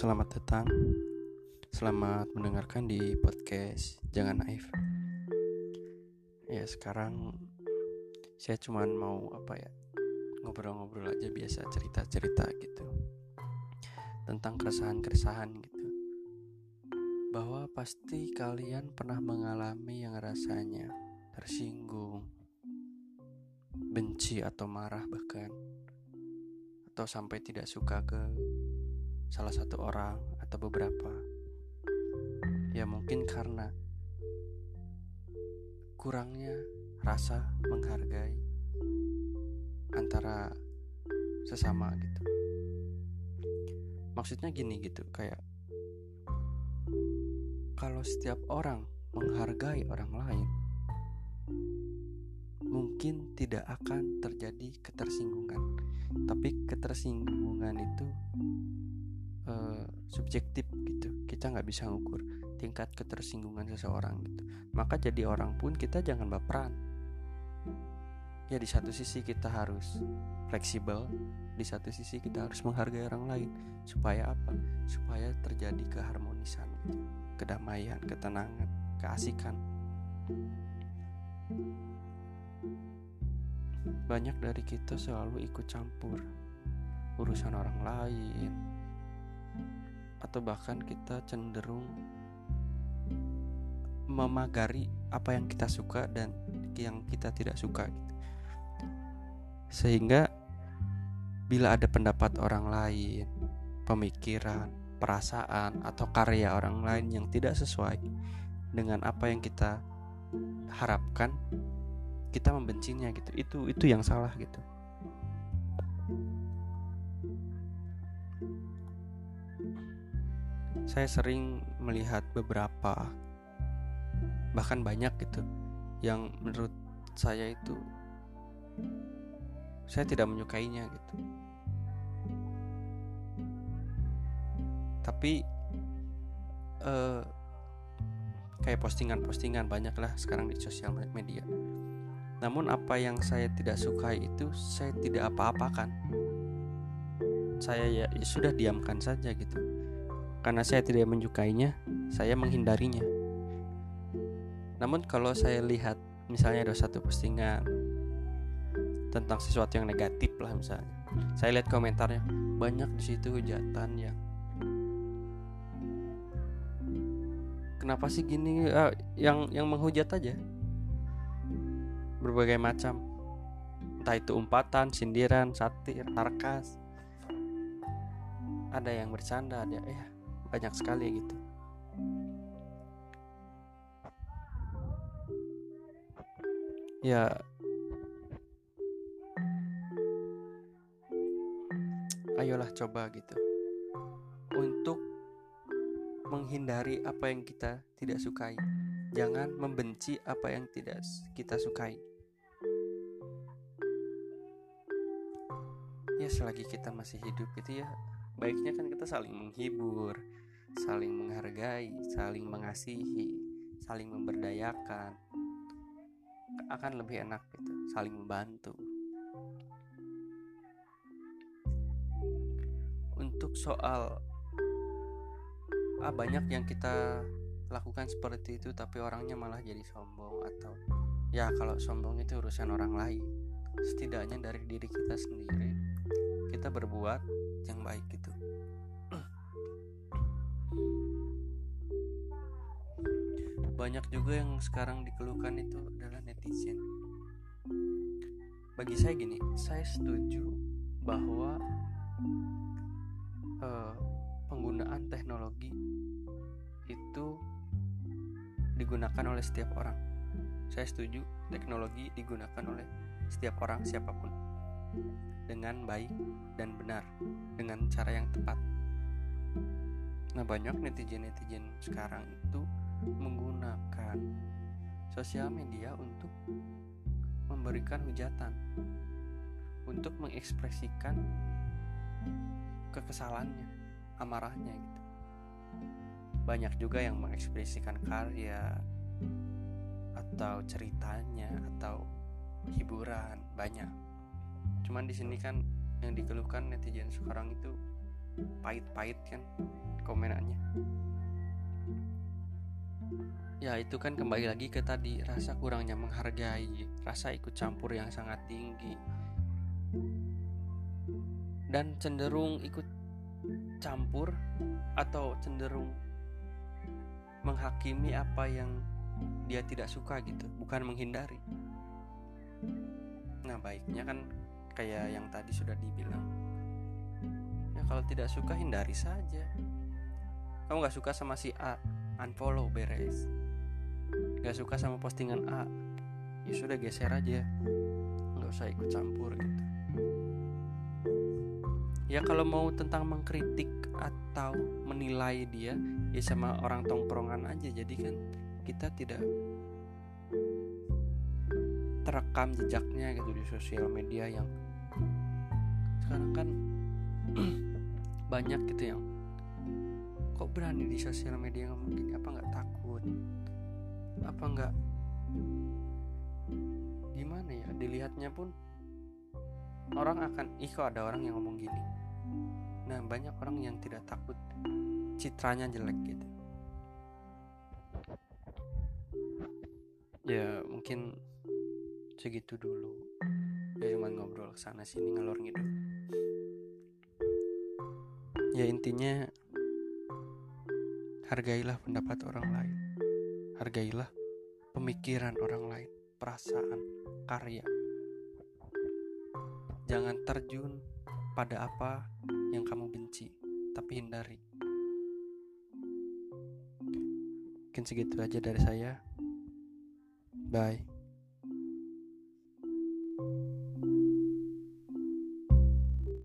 Selamat datang. Selamat mendengarkan di podcast Jangan Naif. Ya, sekarang saya cuman mau apa ya? Ngobrol-ngobrol aja biasa cerita-cerita gitu. Tentang keresahan-keresahan gitu. Bahwa pasti kalian pernah mengalami yang rasanya tersinggung, benci atau marah bahkan atau sampai tidak suka ke salah satu orang atau beberapa. Ya mungkin karena kurangnya rasa menghargai antara sesama gitu. Maksudnya gini gitu, kayak kalau setiap orang menghargai orang lain, mungkin tidak akan terjadi ketersinggungan. Tapi ketersinggungan itu uh, subjektif gitu. Kita nggak bisa ngukur tingkat ketersinggungan seseorang gitu. Maka jadi orang pun kita jangan baperan. Ya di satu sisi kita harus fleksibel di satu sisi kita harus menghargai orang lain. Supaya apa? Supaya terjadi keharmonisan gitu kedamaian ketenangan keasikan. Banyak dari kita selalu ikut campur urusan orang lain atau bahkan kita cenderung memagari apa yang kita suka dan yang kita tidak suka gitu. Sehingga bila ada pendapat orang lain, pemikiran, perasaan atau karya orang lain yang tidak sesuai dengan apa yang kita harapkan, kita membencinya gitu. Itu itu yang salah gitu. Saya sering melihat beberapa bahkan banyak gitu yang menurut saya itu saya tidak menyukainya gitu. Tapi uh, kayak postingan-postingan banyak lah sekarang di sosial media. Namun apa yang saya tidak sukai itu saya tidak apa-apakan. Saya ya, ya sudah diamkan saja gitu karena saya tidak menyukainya, saya menghindarinya. Namun kalau saya lihat misalnya ada satu postingan tentang sesuatu yang negatif lah misalnya. Saya lihat komentarnya banyak di situ hujatan yang Kenapa sih gini uh, yang yang menghujat aja? Berbagai macam. Entah itu umpatan, sindiran, satir, sarkas. Ada yang bercanda, ada ya banyak sekali gitu. Ya. Ayolah coba gitu. Untuk menghindari apa yang kita tidak sukai jangan membenci apa yang tidak kita sukai. Ya selagi kita masih hidup gitu ya baiknya kan kita saling menghibur saling menghargai saling mengasihi saling memberdayakan. Akan lebih enak gitu saling membantu. Untuk soal ah banyak yang kita lakukan seperti itu tapi orangnya malah jadi sombong atau ya kalau sombong itu urusan orang lain. Setidaknya dari diri kita sendiri kita berbuat yang baik gitu banyak juga yang sekarang dikeluhkan itu adalah netizen. Bagi saya gini saya setuju bahwa uh, penggunaan teknologi itu digunakan oleh setiap orang. Saya setuju teknologi digunakan oleh setiap orang siapa pun. Dengan baik dan benar dengan cara yang tepat. Nah, banyak netizen-netizen sekarang itu menggunakan sosial media untuk memberikan hujatan, untuk mengekspresikan kekesalannya, amarahnya gitu. Banyak juga yang mengekspresikan karya atau ceritanya atau hiburan, banyak cuman di sini kan yang dikeluhkan netizen sekarang itu pahit-pahit kan komenannya ya itu kan kembali lagi ke tadi rasa kurangnya menghargai rasa ikut campur yang sangat tinggi. Dan cenderung ikut campur atau cenderung menghakimi apa yang dia tidak suka gitu bukan menghindari. Nah baiknya kan kayak yang tadi sudah dibilang. Ya kalau tidak suka hindari saja. Kamu nggak suka sama si A unfollow beres. Gak suka sama postingan A. Ya sudah geser aja. Nggak usah ikut campur gitu. Ya kalau mau tentang mengkritik atau menilai dia ya sama orang tongkrongan aja. Jadi kan kita tidak terekam jejaknya gitu di sosial media yang sekarang kan banyak gitu yang kok berani di sosial media ngomong gini? Apa nggak takut? Apa enggak gimana ya? Dilihatnya pun orang akan ih kok ada orang yang ngomong gini? Nah banyak orang yang tidak takut citranya jelek gitu. Ya mungkin segitu dulu. Ya cuma ngobrol sana sini ngalor ngidul. Ya intinya hargailah pendapat orang lain Hargailah pemikiran orang lain, perasaan, karya. Jangan terjun pada apa yang kamu benci, tapi hindari. Mungkin segitu aja dari saya. Bye.